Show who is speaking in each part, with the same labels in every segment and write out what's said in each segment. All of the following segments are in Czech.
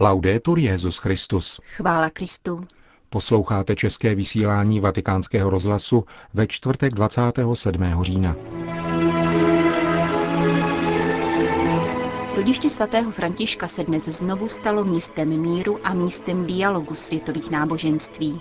Speaker 1: Laudetur Jezus Christus.
Speaker 2: Chvála Kristu.
Speaker 1: Posloucháte české vysílání Vatikánského rozhlasu ve čtvrtek 27. října.
Speaker 2: Rodiště svatého Františka se dnes znovu stalo městem míru a místem dialogu světových náboženství.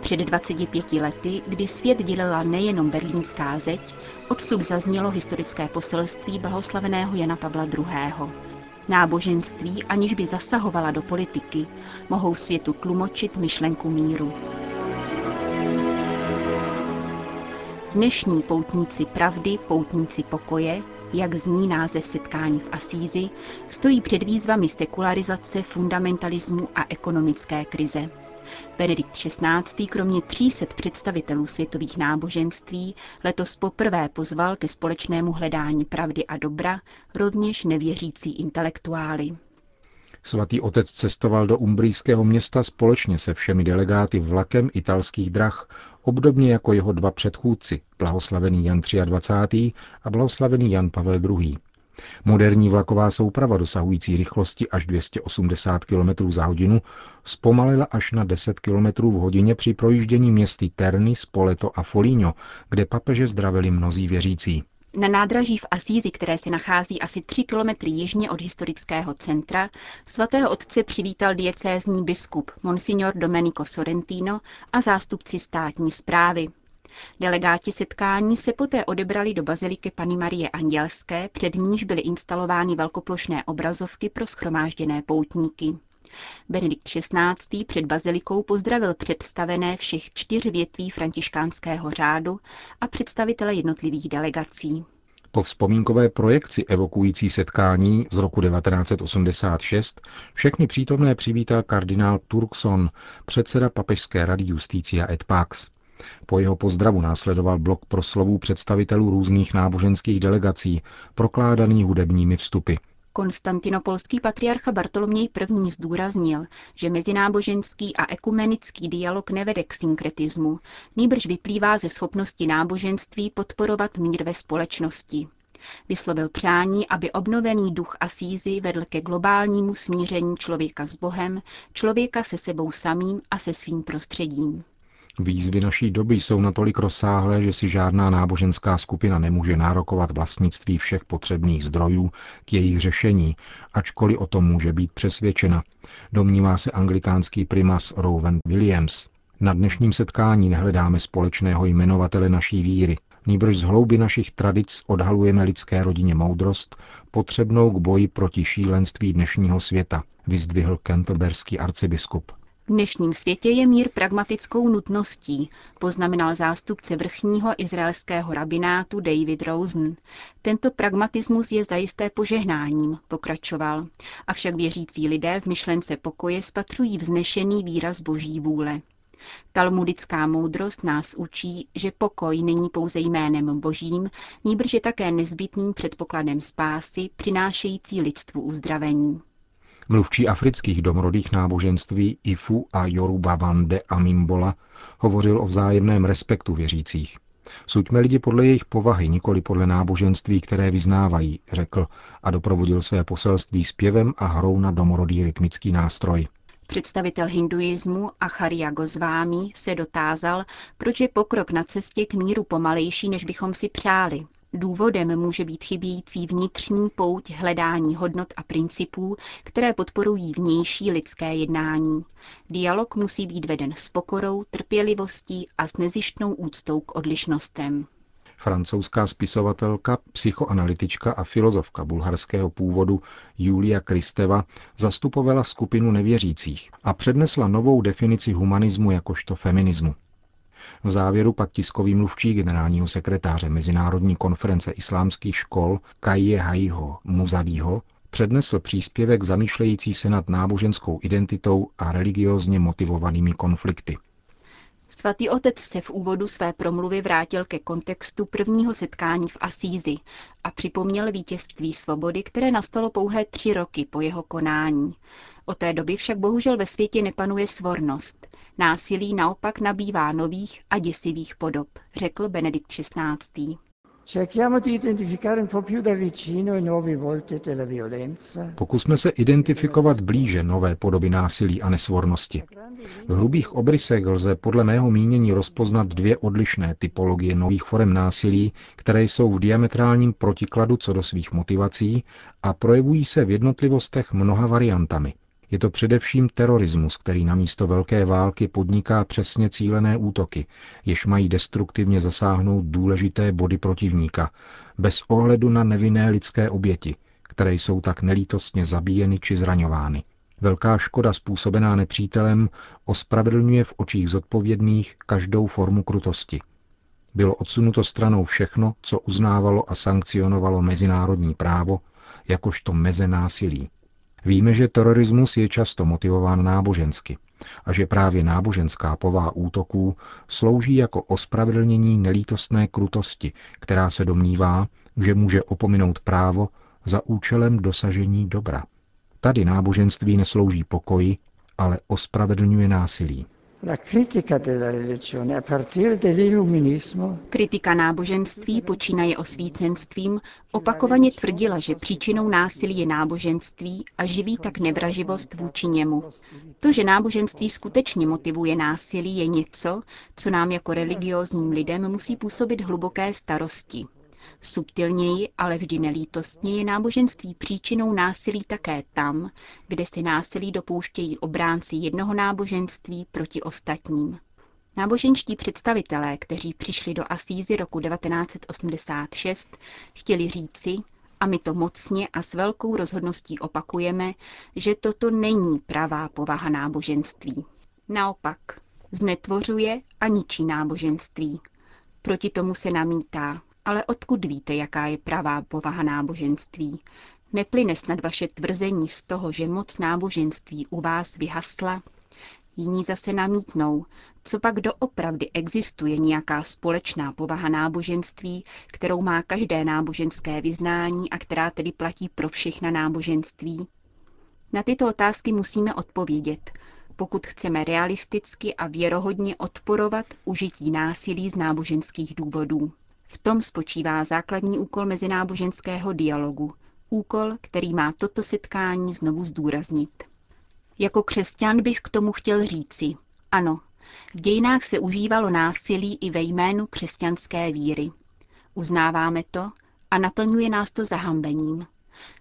Speaker 2: Před 25 lety, kdy svět dělila nejenom berlínská zeď, odsud zaznělo historické poselství blahoslaveného Jana Pavla II. Náboženství, aniž by zasahovala do politiky, mohou světu tlumočit myšlenku míru. Dnešní poutníci pravdy, poutníci pokoje, jak zní název setkání v Asízi, stojí před výzvami sekularizace, fundamentalismu a ekonomické krize. Benedikt XVI. kromě 300 představitelů světových náboženství letos poprvé pozval ke společnému hledání pravdy a dobra rovněž nevěřící intelektuály.
Speaker 1: Svatý otec cestoval do umbrijského města společně se všemi delegáty vlakem italských drah, obdobně jako jeho dva předchůdci, blahoslavený Jan 23. a blahoslavený Jan Pavel II. Moderní vlaková souprava dosahující rychlosti až 280 km za hodinu zpomalila až na 10 km v hodině při projíždění městy Terny, Spoleto a Foligno, kde papeže zdravili mnozí věřící.
Speaker 2: Na nádraží v Asízi, které se nachází asi 3 kilometry jižně od historického centra, svatého otce přivítal diecézní biskup Monsignor Domenico Sorrentino a zástupci státní zprávy. Delegáti setkání se poté odebrali do baziliky Pany Marie Andělské, před níž byly instalovány velkoplošné obrazovky pro schromážděné poutníky. Benedikt XVI. před bazilikou pozdravil představené všech čtyř větví františkánského řádu a představitele jednotlivých delegací.
Speaker 1: Po vzpomínkové projekci evokující setkání z roku 1986 všechny přítomné přivítal kardinál Turkson, předseda papežské rady Justícia et Pax. Po jeho pozdravu následoval blok proslovů představitelů různých náboženských delegací, prokládaný hudebními vstupy.
Speaker 2: Konstantinopolský patriarcha Bartoloměj I. zdůraznil, že mezináboženský a ekumenický dialog nevede k synkretismu, nýbrž vyplývá ze schopnosti náboženství podporovat mír ve společnosti. Vyslovil přání, aby obnovený duch Asízy vedl ke globálnímu smíření člověka s Bohem, člověka se sebou samým a se svým prostředím.
Speaker 1: Výzvy naší doby jsou natolik rozsáhlé, že si žádná náboženská skupina nemůže nárokovat vlastnictví všech potřebných zdrojů k jejich řešení, ačkoliv o tom může být přesvědčena, domnívá se anglikánský primas Rowan Williams. Na dnešním setkání nehledáme společného jmenovatele naší víry, nýbrž z hlouby našich tradic odhalujeme lidské rodině moudrost, potřebnou k boji proti šílenství dnešního světa, vyzdvihl kentelberský arcibiskup.
Speaker 2: V dnešním světě je mír pragmatickou nutností, poznamenal zástupce vrchního izraelského rabinátu David Rosen. Tento pragmatismus je zajisté požehnáním, pokračoval. Avšak věřící lidé v myšlence pokoje spatřují vznešený výraz boží vůle. Talmudická moudrost nás učí, že pokoj není pouze jménem božím, nýbrž je také nezbytným předpokladem spásy, přinášející lidstvu uzdravení.
Speaker 1: Mluvčí afrických domorodých náboženství Ifu a Yoruba Vande Amimbola hovořil o vzájemném respektu věřících. Suďme lidi podle jejich povahy, nikoli podle náboženství, které vyznávají, řekl a doprovodil své poselství zpěvem a hrou na domorodý rytmický nástroj.
Speaker 2: Představitel hinduismu Acharya Gosvámi se dotázal, proč je pokrok na cestě k míru pomalejší, než bychom si přáli. Důvodem může být chybějící vnitřní pouť hledání hodnot a principů, které podporují vnější lidské jednání. Dialog musí být veden s pokorou, trpělivostí a s nezištnou úctou k odlišnostem.
Speaker 1: Francouzská spisovatelka, psychoanalytička a filozofka bulharského původu Julia Kristeva zastupovala skupinu nevěřících a přednesla novou definici humanismu jakožto feminismu. V závěru pak tiskový mluvčí generálního sekretáře Mezinárodní konference islámských škol Kajje Haiho Muzadího přednesl příspěvek zamýšlející se nad náboženskou identitou a religiózně motivovanými konflikty.
Speaker 2: Svatý otec se v úvodu své promluvy vrátil ke kontextu prvního setkání v Asízi a připomněl vítězství svobody, které nastalo pouhé tři roky po jeho konání. Od té doby však bohužel ve světě nepanuje svornost. Násilí naopak nabývá nových a děsivých podob, řekl Benedikt XVI.
Speaker 1: Pokusme se identifikovat blíže nové podoby násilí a nesvornosti. V hrubých obrysech lze podle mého mínění rozpoznat dvě odlišné typologie nových forem násilí, které jsou v diametrálním protikladu co do svých motivací a projevují se v jednotlivostech mnoha variantami. Je to především terorismus, který na místo velké války podniká přesně cílené útoky, jež mají destruktivně zasáhnout důležité body protivníka, bez ohledu na nevinné lidské oběti, které jsou tak nelítostně zabíjeny či zraňovány. Velká škoda způsobená nepřítelem ospravedlňuje v očích zodpovědných každou formu krutosti. Bylo odsunuto stranou všechno, co uznávalo a sankcionovalo mezinárodní právo, jakožto meze násilí. Víme, že terorismus je často motivován nábožensky a že právě náboženská povaha útoků slouží jako ospravedlnění nelítostné krutosti, která se domnívá, že může opominout právo za účelem dosažení dobra. Tady náboženství neslouží pokoji, ale ospravedlňuje násilí.
Speaker 2: Kritika náboženství počínaje osvícenstvím opakovaně tvrdila, že příčinou násilí je náboženství a živí tak nevraživost vůči němu. To, že náboženství skutečně motivuje násilí, je něco, co nám jako religiózním lidem musí působit hluboké starosti. Subtilněji, ale vždy nelítostně je náboženství příčinou násilí také tam, kde se násilí dopouštějí obránci jednoho náboženství proti ostatním. Náboženští představitelé, kteří přišli do Asízy roku 1986, chtěli říci, a my to mocně a s velkou rozhodností opakujeme, že toto není pravá povaha náboženství. Naopak, znetvořuje a ničí náboženství. Proti tomu se namítá, ale odkud víte, jaká je pravá povaha náboženství? Neplyne snad vaše tvrzení z toho, že moc náboženství u vás vyhasla? Jiní zase namítnou, co pak doopravdy existuje nějaká společná povaha náboženství, kterou má každé náboženské vyznání a která tedy platí pro všechna náboženství? Na tyto otázky musíme odpovědět, pokud chceme realisticky a věrohodně odporovat užití násilí z náboženských důvodů. V tom spočívá základní úkol mezináboženského dialogu, úkol, který má toto setkání znovu zdůraznit. Jako křesťan bych k tomu chtěl říci, ano, v dějinách se užívalo násilí i ve jménu křesťanské víry. Uznáváme to a naplňuje nás to zahambením.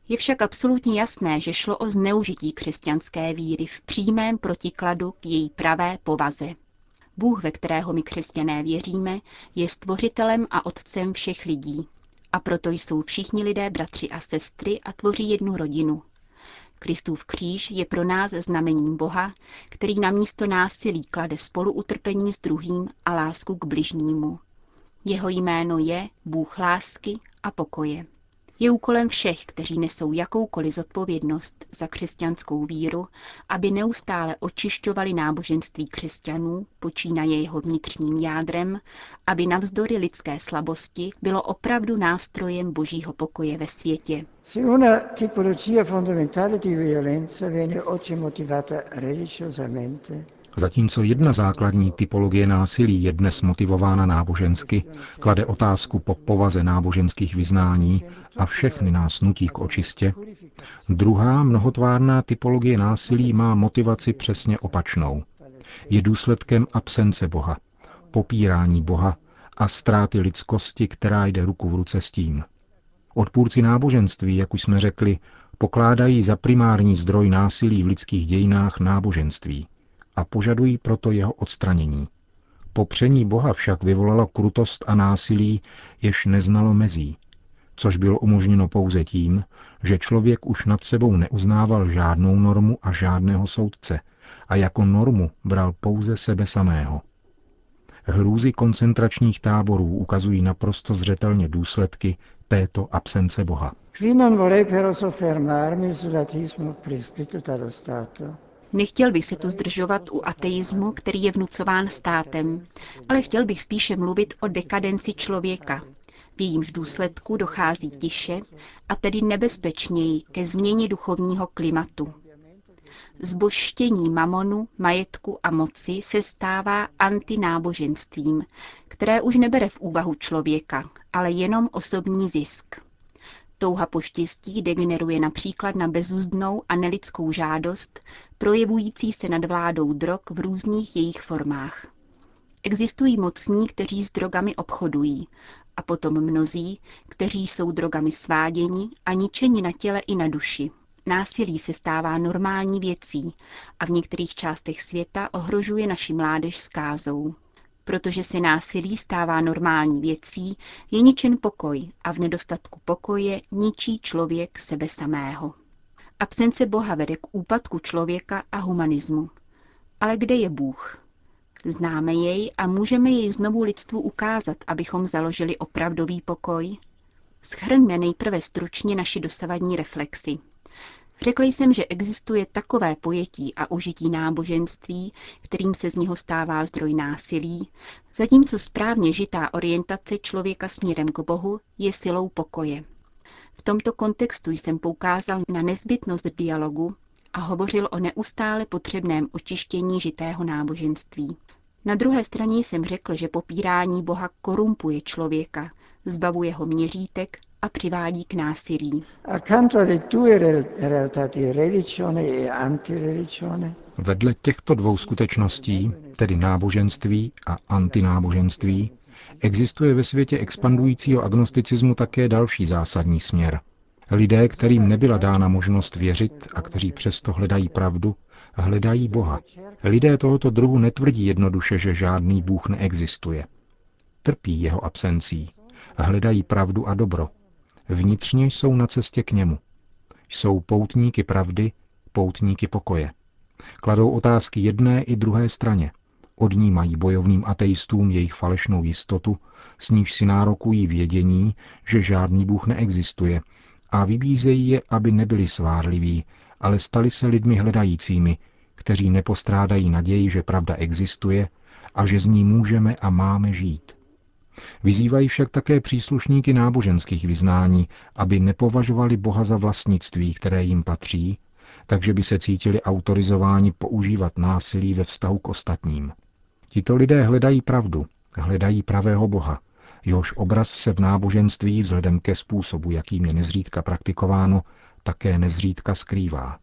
Speaker 2: Je však absolutně jasné, že šlo o zneužití křesťanské víry v přímém protikladu k její pravé povaze. Bůh, ve kterého my křesťané věříme, je stvořitelem a otcem všech lidí. A proto jsou všichni lidé bratři a sestry a tvoří jednu rodinu. Kristův kříž je pro nás znamením Boha, který na místo násilí klade spolu utrpení s druhým a lásku k bližnímu. Jeho jméno je Bůh lásky a pokoje. Je úkolem všech, kteří nesou jakoukoliv zodpovědnost za křesťanskou víru, aby neustále očišťovali náboženství křesťanů, počínaje jeho vnitřním jádrem, aby navzdory lidské slabosti bylo opravdu nástrojem božího pokoje ve světě. Se una
Speaker 1: Zatímco jedna základní typologie násilí je dnes motivována nábožensky, klade otázku po povaze náboženských vyznání a všechny nás nutí k očistě, druhá mnohotvárná typologie násilí má motivaci přesně opačnou. Je důsledkem absence Boha, popírání Boha a ztráty lidskosti, která jde ruku v ruce s tím. Odpůrci náboženství, jak už jsme řekli, pokládají za primární zdroj násilí v lidských dějinách náboženství a požadují proto jeho odstranění. Popření Boha však vyvolalo krutost a násilí, jež neznalo mezí, což bylo umožněno pouze tím, že člověk už nad sebou neuznával žádnou normu a žádného soudce a jako normu bral pouze sebe samého. Hrůzy koncentračních táborů ukazují naprosto zřetelně důsledky této absence Boha. Nechtěl bych se tu zdržovat u ateismu, který je vnucován státem, ale chtěl bych spíše mluvit o dekadenci člověka. V jejímž důsledku dochází tiše a tedy nebezpečněji ke změně duchovního klimatu. Zbožštění mamonu, majetku a moci se stává antináboženstvím,
Speaker 2: které už nebere v úvahu člověka, ale jenom osobní zisk. Touha po štěstí degeneruje například na bezúzdnou a nelidskou žádost, projevující se nad vládou drog v různých jejich formách. Existují mocní, kteří s drogami obchodují, a potom mnozí, kteří jsou drogami sváděni a ničeni na těle i na duši. Násilí se stává normální věcí a v některých částech světa ohrožuje naši mládež zkázou. Protože se násilí stává normální věcí, je ničen pokoj a v nedostatku pokoje ničí člověk sebe samého. Absence Boha vede k úpadku člověka a humanismu. Ale kde je Bůh? Známe jej a můžeme jej znovu lidstvu ukázat, abychom založili opravdový pokoj? Schrňme nejprve stručně naši dosavadní reflexy. Řekl jsem, že existuje takové pojetí a užití náboženství, kterým se z něho stává zdroj násilí, zatímco správně žitá orientace člověka směrem k Bohu je silou pokoje. V tomto kontextu jsem poukázal na nezbytnost dialogu a hovořil o neustále potřebném očištění žitého náboženství. Na druhé straně jsem řekl, že popírání Boha korumpuje člověka, zbavuje ho měřítek a přivádí k násilí.
Speaker 1: E Vedle těchto dvou skutečností, tedy náboženství a antináboženství, existuje ve světě expandujícího agnosticismu také další zásadní směr. Lidé, kterým nebyla dána možnost věřit a kteří přesto hledají pravdu, hledají Boha. Lidé tohoto druhu netvrdí jednoduše, že žádný Bůh neexistuje. Trpí jeho absencí. Hledají pravdu a dobro. Vnitřně jsou na cestě k němu. Jsou poutníky pravdy, poutníky pokoje. Kladou otázky jedné i druhé straně. Odnímají bojovným ateistům jejich falešnou jistotu, s níž si nárokují vědění, že žádný Bůh neexistuje a vybízejí je, aby nebyli svárliví, ale stali se lidmi hledajícími, kteří nepostrádají naději, že pravda existuje a že z ní můžeme a máme žít. Vyzývají však také příslušníky náboženských vyznání, aby nepovažovali Boha za vlastnictví, které jim patří, takže by se cítili autorizováni používat násilí ve vztahu k ostatním. Tito lidé hledají pravdu, hledají pravého Boha, jehož obraz se v náboženství vzhledem ke způsobu, jakým je nezřídka praktikováno, také nezřídka skrývá.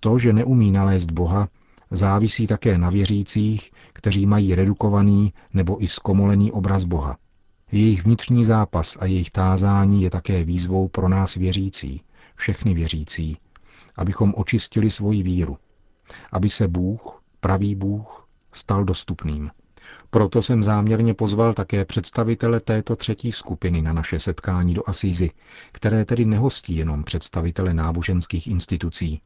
Speaker 1: To, že neumí nalézt Boha, závisí také na věřících, kteří mají redukovaný nebo i zkomolený obraz Boha. Jejich vnitřní zápas a jejich tázání je také výzvou pro nás věřící, všechny věřící, abychom očistili svoji víru, aby se Bůh, pravý Bůh, stal dostupným. Proto jsem záměrně pozval také představitele této třetí skupiny na naše setkání do Asízy, které tedy nehostí jenom představitele náboženských institucí.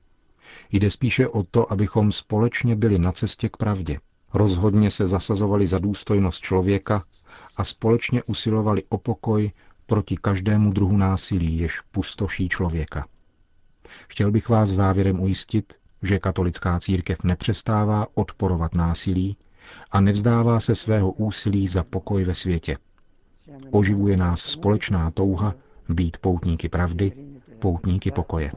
Speaker 1: Jde spíše o to, abychom společně byli na cestě k pravdě, rozhodně se zasazovali za důstojnost člověka a společně usilovali o pokoj proti každému druhu násilí, jež pustoší člověka. Chtěl bych vás závěrem ujistit, že katolická církev nepřestává odporovat násilí a nevzdává se svého úsilí za pokoj ve světě. Oživuje nás společná touha být poutníky pravdy, poutníky pokoje.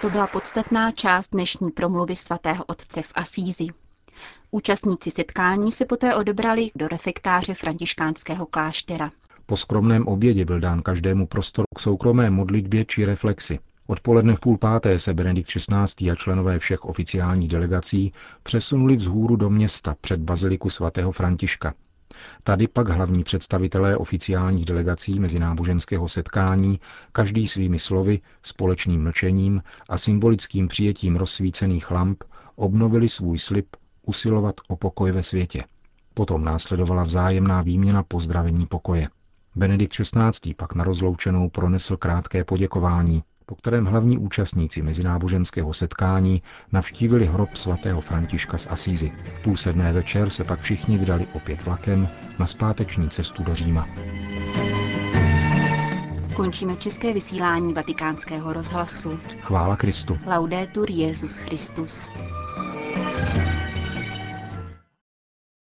Speaker 2: To byla podstatná část dnešní promluvy svatého otce v Asízi. Účastníci setkání se poté odebrali do refektáře františkánského kláštera.
Speaker 1: Po skromném obědě byl dán každému prostor k soukromé modlitbě či reflexi. Odpoledne v půl páté se Benedikt XVI. a členové všech oficiálních delegací přesunuli vzhůru do města před baziliku svatého Františka. Tady pak hlavní představitelé oficiálních delegací mezináboženského setkání, každý svými slovy, společným mlčením a symbolickým přijetím rozsvícených lamp obnovili svůj slib usilovat o pokoj ve světě. Potom následovala vzájemná výměna pozdravení pokoje. Benedikt XVI. pak na rozloučenou pronesl krátké poděkování, po kterém hlavní účastníci mezináboženského setkání navštívili hrob svatého Františka z Asízy. V půl sedmé večer se pak všichni vydali opět vlakem na zpáteční cestu do Říma.
Speaker 2: Končíme české vysílání vatikánského rozhlasu.
Speaker 1: Chvála Kristu.
Speaker 2: Laudetur Jezus Christus.